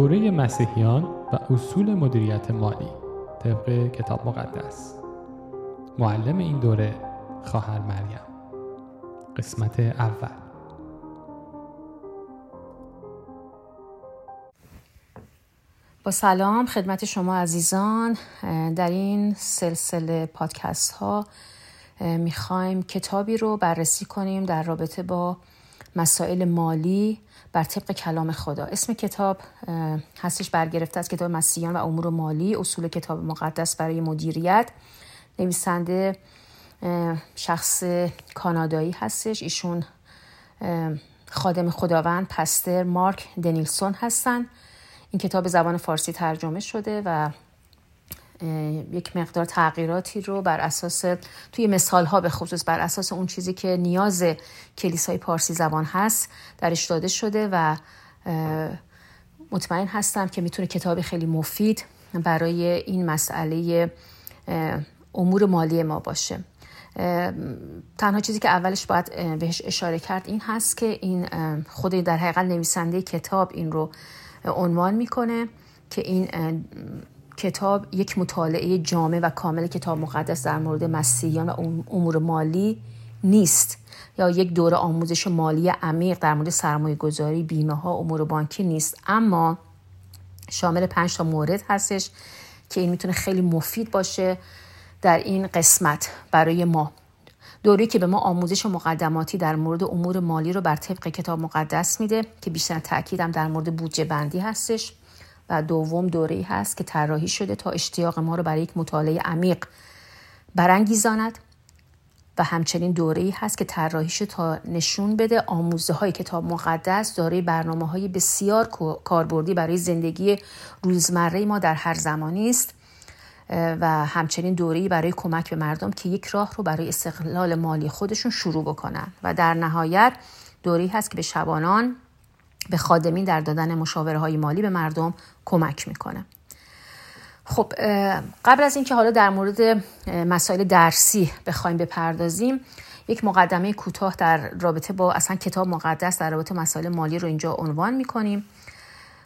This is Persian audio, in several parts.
دوره مسیحیان و اصول مدیریت مالی طبق کتاب مقدس. معلم این دوره خواهر مریم. قسمت اول. با سلام خدمت شما عزیزان. در این سلسله پادکست ها می‌خوایم کتابی رو بررسی کنیم در رابطه با مسائل مالی بر طبق کلام خدا. اسم کتاب هستش برگرفته از کتاب مسیحیان و امور مالی اصول کتاب مقدس برای مدیریت. نویسنده شخص کانادایی هستش. ایشون خادم خداوند پستر مارک دنیلسون هستن. این کتاب زبان فارسی ترجمه شده و یک مقدار تغییراتی رو بر اساس توی مثال ها به خصوص بر اساس اون چیزی که نیاز کلیسای پارسی زبان هست درش داده شده و مطمئن هستم که می‌تونه کتاب خیلی مفید برای این مسئله امور مالی ما باشه. تنها چیزی که اولش باید بهش اشاره کرد این هست که این خود در حقیقت نویسنده کتاب این رو عنوان می‌کنه که این کتاب یک مطالعه جامع و کامل کتاب مقدس در مورد مسیحیان و امور مالی نیست. یا یک دوره آموزش مالی عمیق در مورد سرمایه گذاری بیمه ها امور بانکی نیست. اما شامل پنج تا مورد هستش که این می‌تونه خیلی مفید باشه در این قسمت برای ما. دوری که به ما آموزش مقدماتی در مورد امور مالی رو بر طبق کتاب مقدس میده که بیشتر تاکیدم در مورد بودجه بندی هستش. و دوم دوره هست که طراحی شده تا اشتیاق ما رو برای یک مطالعه عمیق برانگیزاند. و همچنین دوره هست که طراحی شده تا نشون بده آموزه های کتاب مقدس دارای برنامه های بسیار کاربردی برای زندگی روزمره ما در هر زمانی است. و همچنین دوره‌ای برای کمک به مردم که یک راه رو برای استقلال مالی خودشون شروع بکنن. و در نهایت دوره‌ای هست که به شبانان به خادمین در دادن مشاوره های مالی به مردم کمک می‌کنه. خب قبل از اینکه حالا در مورد مسائل درسی بخوایم بپردازیم یک مقدمه کوتاه در رابطه با اصلا کتاب مقدس در رابطه مسائل مالی رو اینجا عنوان می‌کنیم.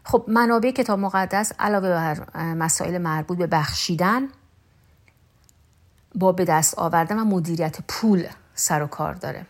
خب منابع کتاب مقدس علاوه بر مسائل مربوط به بخشیدن با به دست آوردن و مدیریت پول سر و کار داره.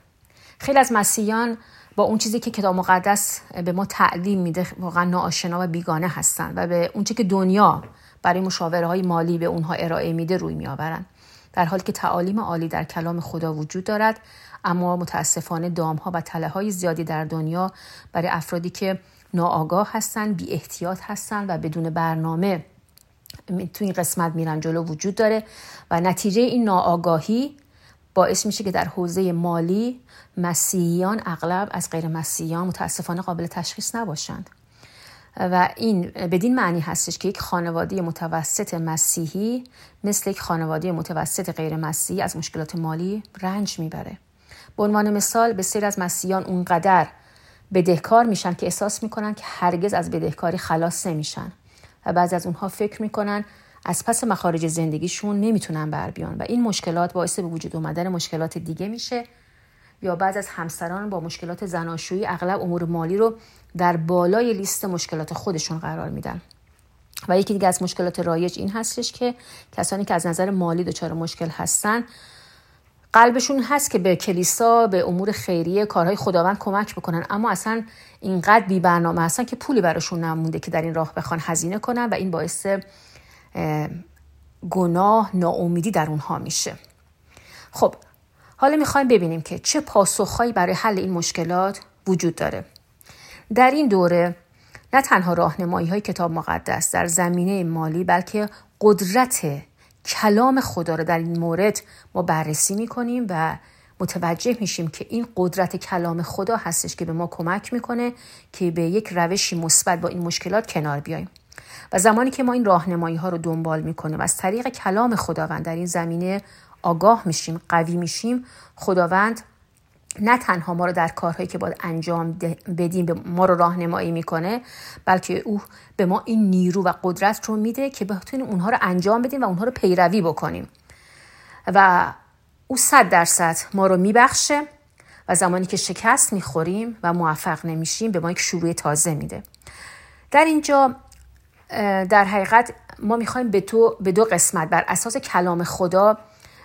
خیلی از مسیحیان با اون چیزی که کتاب مقدس به ما تعلیم میده واقعا ناآشنا و بیگانه هستن و به اون که دنیا برای مشاوره های مالی به اونها ارائه میده روی میآورن. در حالی که تعالیم عالی در کلام خدا وجود دارد اما متاسفانه دام ها و تله های زیادی در دنیا برای افرادی که ناآگاه هستن بی احتیاط هستن و بدون برنامه تو این قسمت میرن جلو وجود داره و نتیجه این ناآگاهی باعث میشه که در حوزه مالی مسیحیان اغلب از غیر مسیحیان متاسفانه قابل تشخیص نباشند. و این بدین معنی هستش که یک خانواده متوسط مسیحی مثل یک خانواده متوسط غیر مسیحی از مشکلات مالی رنج می‌بره. به عنوان مثال بسیار از مسیحیان اونقدر بدهکار میشن که احساس می‌کنن که هرگز از بدهکاری خلاص نمیشن. و بعضی از اونها فکر می‌کنن از پس مخارج زندگیشون نمی‌تونن بر بیان. و این مشکلات باعث به وجود اومدن مشکلات دیگه میشه. یا بعض از همسران با مشکلات زناشویی اغلب امور مالی رو در بالای لیست مشکلات خودشون قرار میدن. و یکی دیگه از مشکلات رایج این هستش که کسانی که از نظر مالی دچار مشکل هستن قلبشون هست که به کلیسا به امور خیریه کارهای خداوند کمک بکنن. اما اصلا اینقدر بی برنامه هستن که پولی براشون نمونده که در این راه بخوان هزینه کنن و این باعث گناه ناامیدی در اونها میشه. خب حالا می‌خوایم ببینیم که چه پاسخهایی برای حل این مشکلات وجود داره. در این دوره نه تنها راهنمایی های کتاب مقدس در زمینه مالی بلکه قدرت کلام خدا رو در این مورد ما بررسی می‌کنیم و متوجه میشیم که این قدرت کلام خدا هستش که به ما کمک می‌کنه که به یک روشی مثبت با این مشکلات کنار بیایم و زمانی که ما این راهنمایی ها رو دنبال می‌کنیم از طریق کلام خداوند در این زمینه آگاه میشیم قوی میشیم. خداوند نه تنها ما رو در کارهایی که باید انجام بدیم به ما رو راهنمایی می‌کنه بلکه او به ما این نیرو و قدرت رو میده که بتونیم اونها رو انجام بدیم و اونها رو پیروی بکنیم. و او صد درصد ما رو میبخشه و زمانی که شکست می‌خوریم و موفق نمیشیم به ما یک شروع تازه میده. در اینجا در حقیقت ما می‌خوایم به, تو، به دو قسمت بر اساس کلام خدا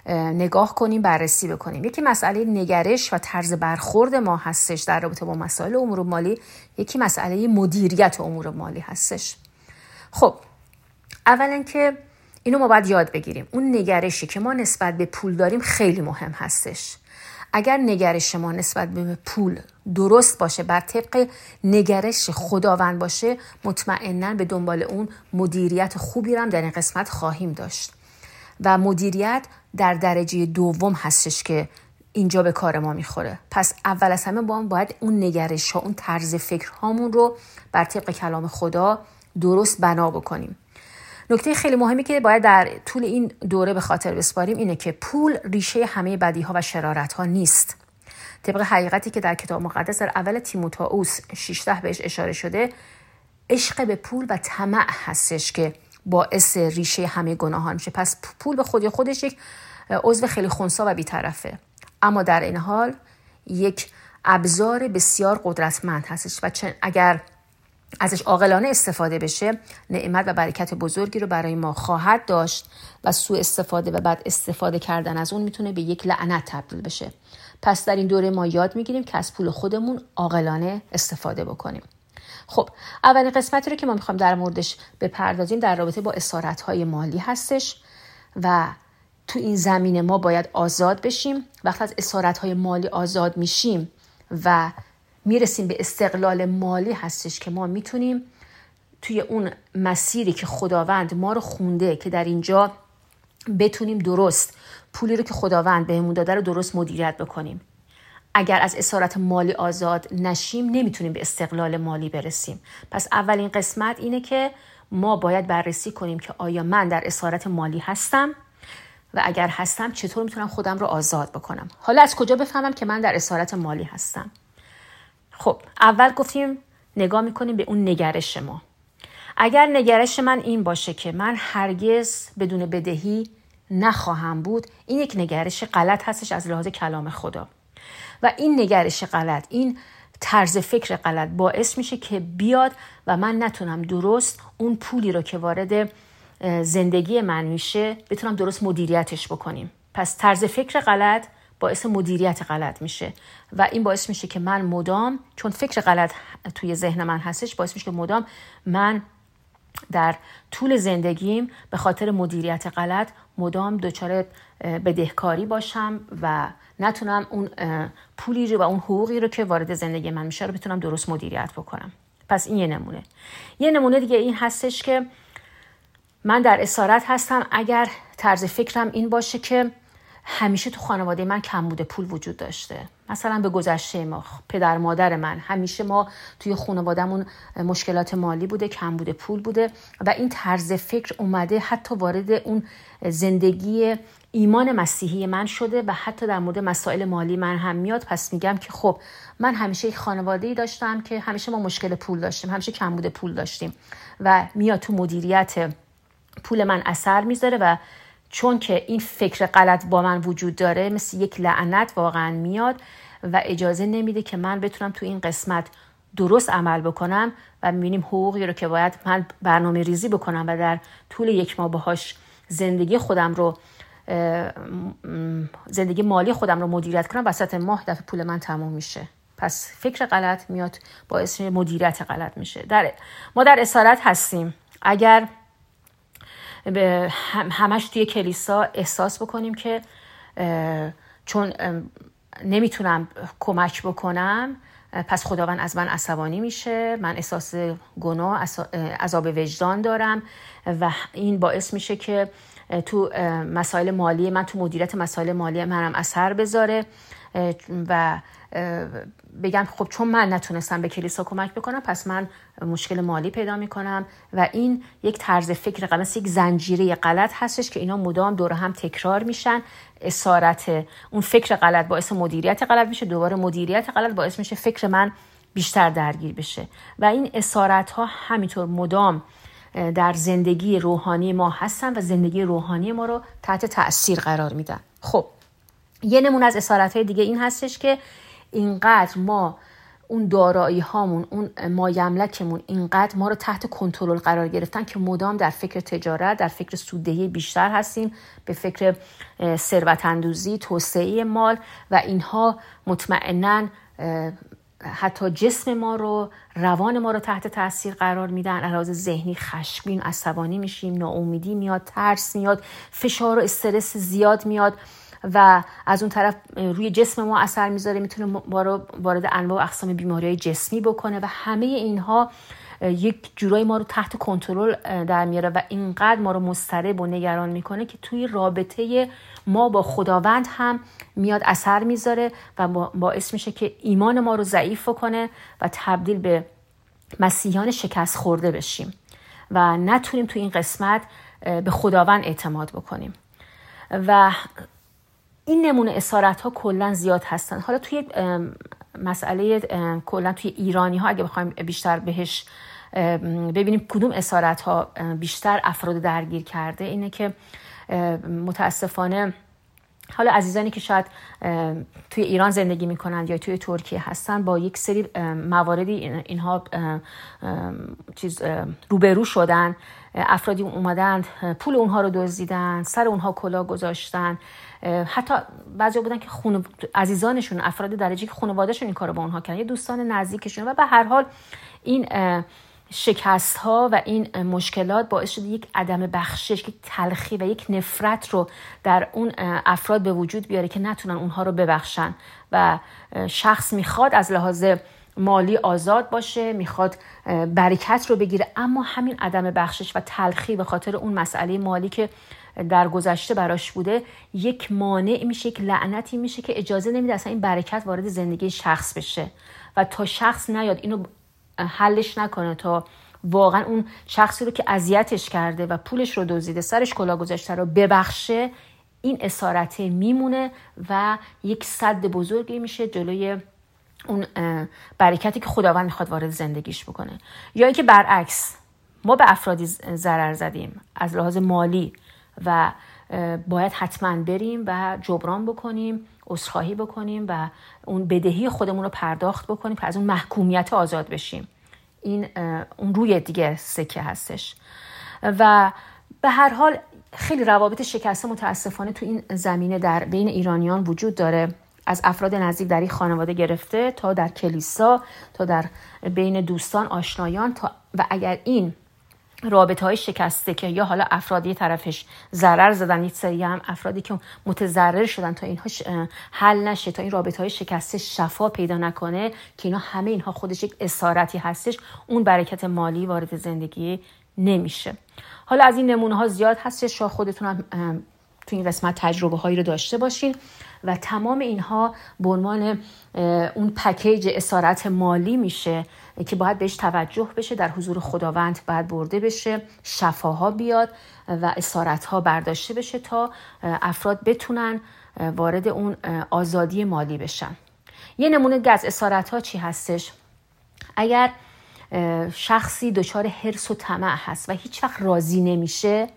نگاه کنیم بررسی بکنیم. یکی مسئله نگرش و طرز برخورد ما هستش در رابطه با مسائل امور مالی. یکی مسئله مدیریت امور مالی هستش. خب اولا که اینو ما باید یاد بگیریم. اون نگرشی که ما نسبت به پول داریم خیلی مهم هستش. اگر نگرش ما نسبت به پول درست باشه بر طبق نگرش خداوند باشه مطمئنا به دنبال اون مدیریت خوبی رو در این قسمت خواهیم داشت. و مدیریت در درجه دوم هستش که اینجا به کار ما می‌خوره. پس اول از همه با باید اون نگرش ها اون طرز فکر هامون رو بر طبق کلام خدا درست بنا بکنیم. نکته خیلی مهمی که باید در طول این دوره به خاطر بسپاریم اینه که پول ریشه همه بدی ها و شرارت ها نیست. طبق حقیقتی که در کتاب مقدس در اول تیموتائوس 16 بهش اشاره شده عشق به پول و طمع هستش که باعث ریشه همه گناهان میشه. پس پول به خودی خودش یک عضو خیلی خونسا و بیطرفه. اما در این حال یک ابزار بسیار قدرتمند هستش و اگر ازش عاقلانه استفاده بشه نعمت و برکت بزرگی رو برای ما خواهد داشت و سوء استفاده و بعد استفاده کردن از اون می‌تونه به یک لعنت تبدیل بشه. پس در این دوره ما یاد می‌گیریم که از پول خودمون عاقلانه استفاده بکنیم. خب اولین قسمتی رو که ما می‌خوام در موردش بپردازیم در رابطه با اسارت های مالی هستش و تو این زمینه ما باید آزاد بشیم. وقتی از اسارت های مالی آزاد میشیم و می‌رسیم به استقلال مالی هستش که ما می‌تونیم توی اون مسیری که خداوند ما رو خونده که در اینجا بتونیم درست پولی رو که خداوند بهمون داده رو درست مدیریت بکنیم. اگر از اسارت مالی آزاد نشیم نمی‌تونیم به استقلال مالی برسیم. پس اولین قسمت اینه که ما باید بررسی کنیم که آیا من در اسارت مالی هستم و اگر هستم چطور می‌تونم خودم رو آزاد بکنم؟ حالا از کجا بفهمم که من در اسارت مالی هستم؟ خب اول گفتیم نگاه می‌کنیم به اون نگرش ما. اگر نگرش من این باشه که من هرگز بدون بدهی نخواهم بود این یک نگرش غلط هستش از لحاظ کلام خدا. و این نگرش غلط این طرز فکر غلط باعث میشه که بیاد و من نتونم درست اون پولی رو که وارد زندگی من میشه بتونم درست مدیریتش بکنیم. پس طرز فکر غلط باعث مدیریت غلط میشه و این باعث میشه که من مدام چون فکر غلط توی ذهن من هستش باعث میشه که مدام من در طول زندگیم به خاطر مدیریت غلط مدام دچار بدهکاری باشم و نتونم اون پولی رو و اون حقوقی رو که وارد زندگی من میشه رو بتونم درست مدیریت بکنم. پس این یه نمونه. یه نمونه دیگه این هستش که من در اسارت هستم اگر طرز فکرم این باشه که همیشه تو خانواده من کمبود پول وجود داشته. مثلا به گذشته ما پدر مادر من همیشه ما توی خانوادهمون مشکلات مالی بوده کمبود پول بوده و این طرز فکر اومده حتی وارد اون زندگی ایمان مسیحی من شده و حتی در مورد مسائل مالی من هم میاد. پس میگم که خب من همیشه یک خانواده ای داشتم که همیشه ما مشکل پول داشتیم همیشه کمبود پول داشتیم و میاد تو مدیریت پول من اثر می‌ذاره و چون که این فکر غلط با من وجود داره مثل یک لعنت واقعا میاد و اجازه نمیده که من بتونم تو این قسمت درست عمل بکنم و می‌بینیم حقوقی رو که باید من برنامه ریزی بکنم و در طول یک ماه باهاش زندگی خودم رو زندگی مالی خودم رو مدیریت کنم وسط ماه دفعه پول من تموم میشه. پس فکر غلط میاد باعث مدیریت غلط میشه. در ما در اسارت هستیم. اگر به همش توی کلیسا احساس بکنیم که چون نمی‌تونم کمک بکنم پس خداوند از من عصبانی میشه من احساس گناه عذاب وجدان دارم و این باعث میشه که تو مسائل مالی من تو مدیریت مسائل مالی منم اثر بذاره و بگم خب چون من نتونستم به کلیسا کمک بکنم پس من مشکل مالی پیدا می‌کنم و این یک طرز فکر غلط یک زنجیره غلط هستش که اینا مدام دور هم تکرار میشن. اسارت اون فکر غلط باعث مدیریت غلط میشه دوباره مدیریت غلط باعث میشه فکر من بیشتر درگیر بشه. و این اسارت ها همینطور مدام در زندگی روحانی ما هستن و زندگی روحانی ما رو تحت تاثیر قرار میدن. خب یه نمونه از اسارت های دیگه این هستش که اینقدر ما اون دارایی هامون اون مایملکمون اینقدر ما رو تحت کنترل قرار گرفتن که مدام در فکر تجارت در فکر سوددهی بیشتر هستیم به فکر ثروت اندوزی توسعه مال و اینها مطمئنا حتی جسم ما رو روان ما رو تحت تاثیر قرار میدن. علاوه ذهنی خشمگین عصبانی میشیم ناامیدی میاد ترس میاد فشار و استرس زیاد میاد. و از اون طرف روی جسم ما اثر می‌ذاره می‌تونه ما رو وارد انواع و اقسام بیماری های جسمی بکنه و همه اینها یک جورایی ما رو تحت کنترل در میاره و اینقدر ما رو مضطرب و نگران می‌کنه که توی رابطه ما با خداوند هم میاد اثر می‌ذاره و باعث میشه که ایمان ما رو ضعیف کنه و تبدیل به مسیحیان شکست خورده بشیم و نتونیم توی این قسمت به خداوند اعتماد بکنیم. و این نمونه اسارت ها کلا زیاد هستن. حالا توی مسئله کلا توی ایرانی ها اگه بخوایم بیشتر بهش ببینیم کدوم اسارت ها بیشتر افراد درگیر کرده. اینه که متاسفانه حالا عزیزانی که شاید توی ایران زندگی می‌کنند یا توی ترکیه هستن با یک سری مواردی اینها چیز روبرو شدن افرادی اومدند پول اونها رو دزدیدن سر اونها کلا گذاشتن حتی بعضی بودن که خون... عزیزانشون افراد درجه که خانوادهشون این کارو با اونها کردن یه دوستان نزدیکشون و به هر حال این شکست ها و این مشکلات باعث شده یک عدم بخشش یک تلخی و یک نفرت رو در اون افراد به وجود بیاره که نتونن اونها رو ببخشن. و شخص می‌خواد از لحاظ مالی آزاد باشه می‌خواد برکت رو بگیره اما همین عدم بخشش و تلخی به خاطر اون مسئله مالی که در گذشته براش بوده یک مانع میشه یک لعنتی میشه که اجازه نمیده اصلا این برکت وارد زندگی شخص بشه. و تا شخص نیاد اینو حلش نکنه تا واقعا اون شخصی رو که اذیتش کرده و پولش رو دزدیده سرش کلا گذاشته رو ببخشه این اسارته میمونه و یک صد بزرگی میشه جلوی اون برکتی که خداوند می‌خواد وارد زندگیش بکنه. یا اینکه برعکس ما به افرادی ضرر زدیم از لحاظ مالی و باید حتما بریم و جبران بکنیم عذرخواهی بکنیم و اون بدهی خودمون رو پرداخت بکنیم که از اون محکومیت آزاد بشیم. این اون روی دیگه سکه هستش. و به هر حال خیلی روابط شکسته متاسفانه تو این زمینه در بین ایرانیان وجود داره. از افراد نزدیک در این خانواده گرفته تا در کلیسا تا در بین دوستان آشنایان تا و اگر این رابطه های شکسته که یا حالا افرادی طرفش ضرر زدن یک سری هم افرادی که متضرر شدن تا اینها حل نشه تا این رابطه های شکسته شفا پیدا نکنه که اینا همه اینها خودش یک اسارتی هستش اون برکت مالی وارد زندگی نمیشه. حالا از این نمونه ها زیاد هستش شما خودتون هم تو این قسمت تجربه هایی رو داشته باشین. و تمام اینها به عنوان اون پکیج اسارت مالی میشه که باید بهش توجه بشه در حضور خداوند باید برده بشه شفاها بیاد و اسارت ها برداشته بشه تا افراد بتونن وارد اون آزادی مالی بشن. یه نمونه از اسارت ها چی هستش؟ اگر شخصی دچار حرس و طمع هست و هیچ وقت راضی نمیشه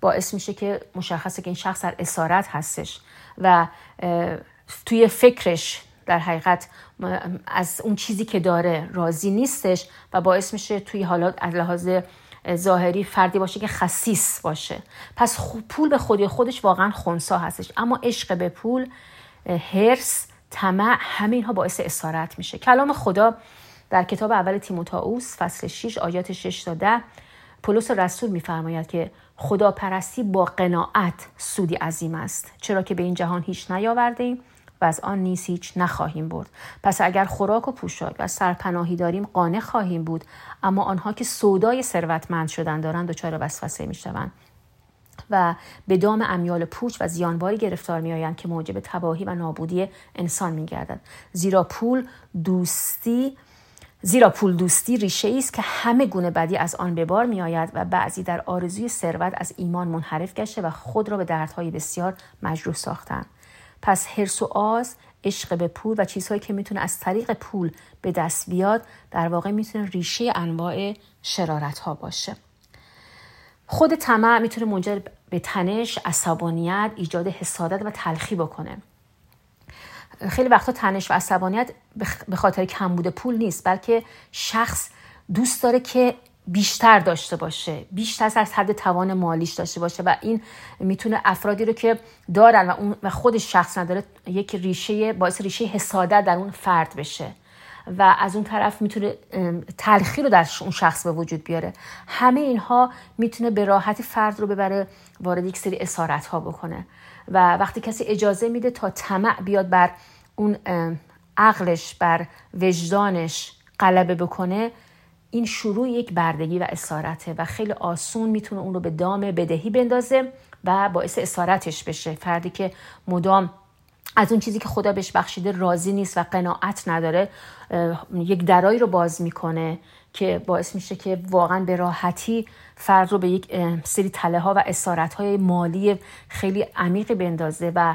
باعث میشه که مشخصه که این شخص در اسارت هستش. و توی فکرش در حقیقت از اون چیزی که داره راضی نیستش و باعث میشه توی حالات از لحاظ ظاهری فردی باشه که خصیص باشه. پس پول به خودی خودش واقعا خونسا هستش. اما عشق به پول هرس طمع همه اینها باعث اسارت میشه. کلام خدا در کتاب اول تیموتائوس فصل 6 آیات 6 تا 10 پولس رسول میفرماید که خداپرستی با قناعت سودی عظیم است. چرا که به این جهان هیچ نیاورده ایم و از آن نیز هیچ نخواهیم برد. پس اگر خوراک و پوشاک و سرپناهی داریم قانع خواهیم بود. اما آنها که سودای ثروتمند شدن دارند دچار وسوسه می‌شوند. و به دام امیال پوچ و زیانباری گرفتار میآیند که موجب تباهی و نابودی انسان میگردد. زیرا پول دوستی زیرا پول دوستی ریشه است که همه گونه بدی از آن به بار می آید و بعضی در آرزوی ثروت از ایمان منحرف گشته و خود را به دردهای بسیار مجروح ساختند. پس هرس و آز عشق به پول و چیزهایی که می‌تونه از طریق پول به دست بیاد در واقع می‌تونه ریشه انواع شرارت ها باشه. خود طمع می‌تونه منجر به تنش، عصبانیت، ایجاد حسادت و تلخی بکنه. خیلی وقتا تنش و عصبانیت به خاطر کمبود پول نیست بلکه شخص دوست داره که بیشتر داشته باشه بیشتر از حد توان مالیش داشته باشه و این می‌تونه افرادی رو که دارن و, اون و خودش شخص نداره یک ریشه باعث ریشه حسادت در اون فرد بشه و از اون طرف می‌تونه تلخی رو در اون شخص به وجود بیاره. همه اینها می‌تونه به راحتی فرد رو ببره وارد یک سری اسارت ها بکنه. و وقتی کسی اجازه میده تا طمع بیاد بر اون عقلش بر وجدانش غلبه بکنه این شروع یک بردگی و اسارته و خیلی آسون می‌تونه اون رو به دام بدهی بندازه و باعث اسارتش بشه. فردی که مدام از اون چیزی که خدا بهش بخشیده راضی نیست و قناعت نداره یک درایی رو باز می‌کنه که باعث میشه که واقعا به راحتی فرد رو به یک سری تله ها و اسارت های مالی خیلی عمیقی بندازه و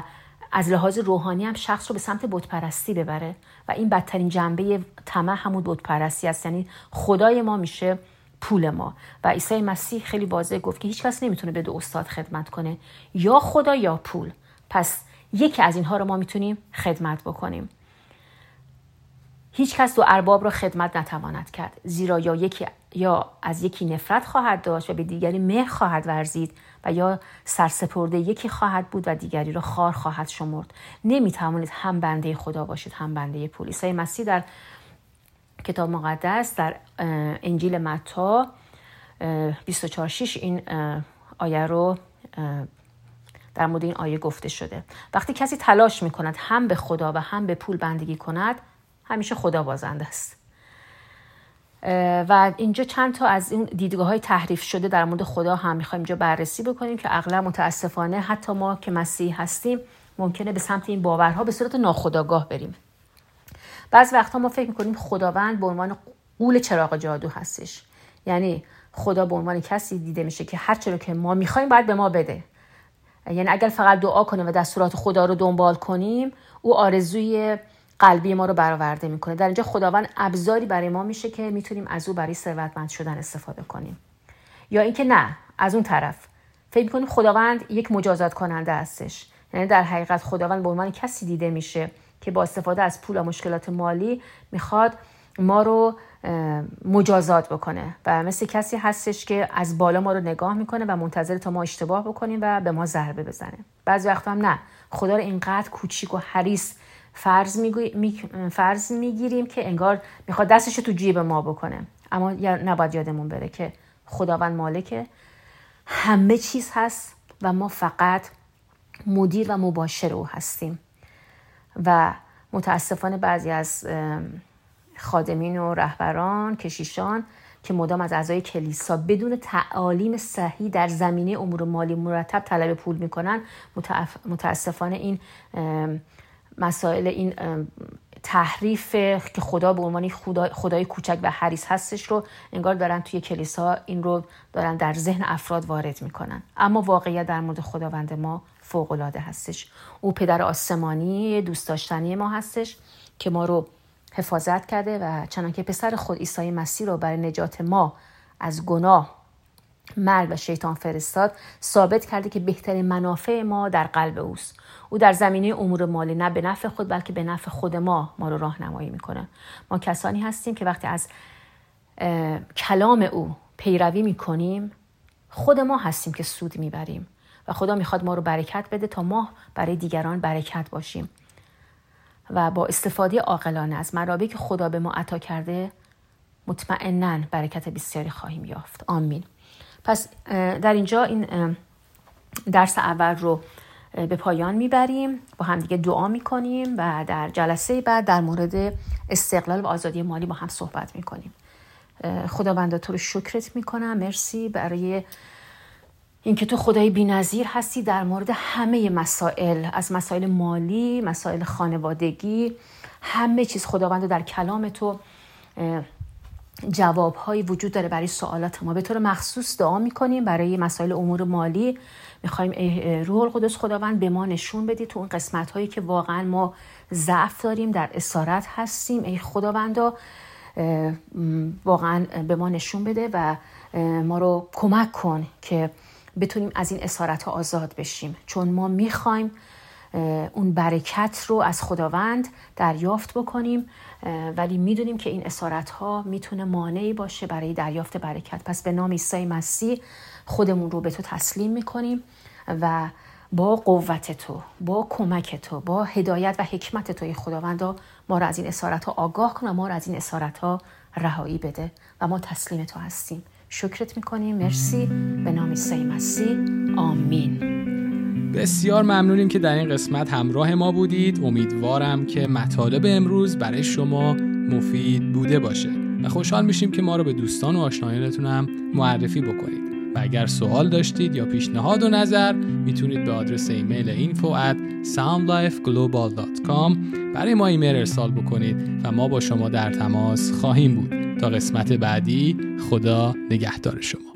از لحاظ روحانی هم شخص رو به سمت بتپرستی ببره. و این بدترین جنبه طمع همون بتپرستی است. یعنی خدای ما میشه پول ما. و عیسی مسیح خیلی واضح گفت که هیچ کس نمی‌تونه به دو استاد خدمت کنه. یا خدا یا پول. پس یکی از اینها رو ما می‌تونیم خدمت بکنیم. هیچ کس دو ارباب را خدمت نتواند کرد زیرا یا یکی یا از یکی نفرت خواهد داشت و به دیگری مهر خواهد ورزید و یا سرسپرده یکی خواهد بود و دیگری را خار خواهد شمرد. نمی‌توانید هم بنده خدا باشید هم بنده پول مسیح در کتاب مقدس در انجیل متا 24 این آیه رو در مورد این آیه گفته شده. وقتی کسی تلاش می‌کند هم به خدا و هم به پول بندگی کند همیشه خدا بازنده است. و اینجا چند تا از این دیدگاه های تحریف شده در مورد خدا هم می‌خوایم اینجا بررسی بکنیم که اغلب متاسفانه حتی ما که مسیح هستیم ممکنه به سمت این باورها به صورت ناخداگاه بریم. بعض وقتها ما فکر می‌کنیم خداوند به عنوان قول چراغ جادو هستش. یعنی خدا به عنوان کسی دیده میشه که هر چرا که ما می‌خوایم باید به ما بده. یعنی اگر فقط دعا کنیم و دستورات خدا رو دنبال کنیم او آرزوی قلبی ما رو برآورده می‌کنه. در اینجا خداوند ابزاری برای ما میشه که می‌تونیم از او برای ثروتمند شدن استفاده کنیم. یا اینکه نه از اون طرف. فکر می‌کنیم خداوند یک مجازات کننده هستش. یعنی در حقیقت خداوند به عنوان کسی دیده میشه که با استفاده از پول و مشکلات مالی می‌خواد ما رو مجازات بکنه. و مثل کسی هستش که از بالا ما رو نگاه می‌کنه و منتظر تا ما اشتباه بکنیم و به ما ضربه بزنه. بعضی وقتا هم نه. خدا رو اینقدر کوچیک و حریص فرض, می... فرض می‌گیریم که انگار می‌خواد دستش تو جیب ما بکنه. اما نباید یادمون بره که خداوند مالک همه چیز هست و ما فقط مدیر و مباشر او هستیم. و متاسفانه بعضی از خادمین و رهبران کشیشان که مدام از اعضای کلیسا بدون تعالیم صحیح در زمینه امور مالی مرتب طلب پول می‌کنن متاسفانه این مسائل این تحریف که خدا به عنوان خدای کوچک و حریص هستش رو انگار دارن توی کلیسا این رو دارن در ذهن افراد وارد می‌کنن. اما واقعیت در مورد خداوند ما فوق العاده هستش. او پدر آسمانی دوست داشتنی ما هستش که ما رو حفاظت کرده و چنانکه پسر خود عیسی مسیح رو برای نجات ما از گناه مرگ و شیطان فرستاد ثابت کرده که بهترین منافع ما در قلب اوست. او در زمینه امور مالی نه به نفع خود بلکه به نفع خود ما ما رو راهنمایی می‌کنه. ما کسانی هستیم که وقتی از کلام او پیروی می‌کنیم خود ما هستیم که سود می‌بریم و خدا می‌خواد ما رو برکت بده تا ما برای دیگران برکت باشیم. و با استفاده عاقلانه از منابعی که خدا به ما عطا کرده مطمئنا برکت بسیاری خواهیم یافت. آمین. پس در اینجا این درس اول رو به پایان می‌بریم. با همدیگه دعا می‌کنیم و در جلسه بعد در مورد استقلال و آزادی مالی با هم صحبت می‌کنیم. خداوندا تو رو شکرت می‌کنم. مرسی برای اینکه تو خدای بینظیر هستی در مورد همه مسائل از مسائل مالی مسائل خانوادگی همه چیز خداوند در کلام تو جوابهایی وجود داره برای سوالات ما. به طور مخصوص دعا می‌کنیم برای مسائل امور مالی. می‌خوایم روح القدس خداوند به ما نشون بدی تو اون قسمت هایی که واقعا ما ضعف داریم در اسارت هستیم. ای خداوندا واقعا به ما نشون بده و ما رو کمک کن که بتونیم از این اسارت ها آزاد بشیم. چون ما می‌خوایم اون برکت رو از خداوند دریافت بکنیم ولی می‌دونیم که این اسارت ها می‌تونه مانعی باشه برای دریافت برکت. پس به نام عیسی مسیح خودمون رو به تو تسلیم می‌کنیم و با قوت تو با کمک تو با هدایت و حکمت توی خداوند ما رو از این اسارت ها آگاه کن و ما رو از این اسارت ها رهایی بده و ما تسلیم تو هستیم. شکرت می‌کنیم. مرسی. به نام عیسی مسیح. آمین. بسیار ممنونیم که در این قسمت همراه ما بودید. امیدوارم که مطالب امروز برای شما مفید بوده باشه. و خوشحال میشیم که ما رو به دوستان و آشنایانتون هم معرفی بکنید. و اگر سوال داشتید یا پیشنهاد و نظر می‌تونید به آدرس ایمیل info at soundlifeglobal.com برای ما ایمیل ارسال بکنید و ما با شما در تماس خواهیم بود. تا قسمت بعدی. خدا نگهدار شما.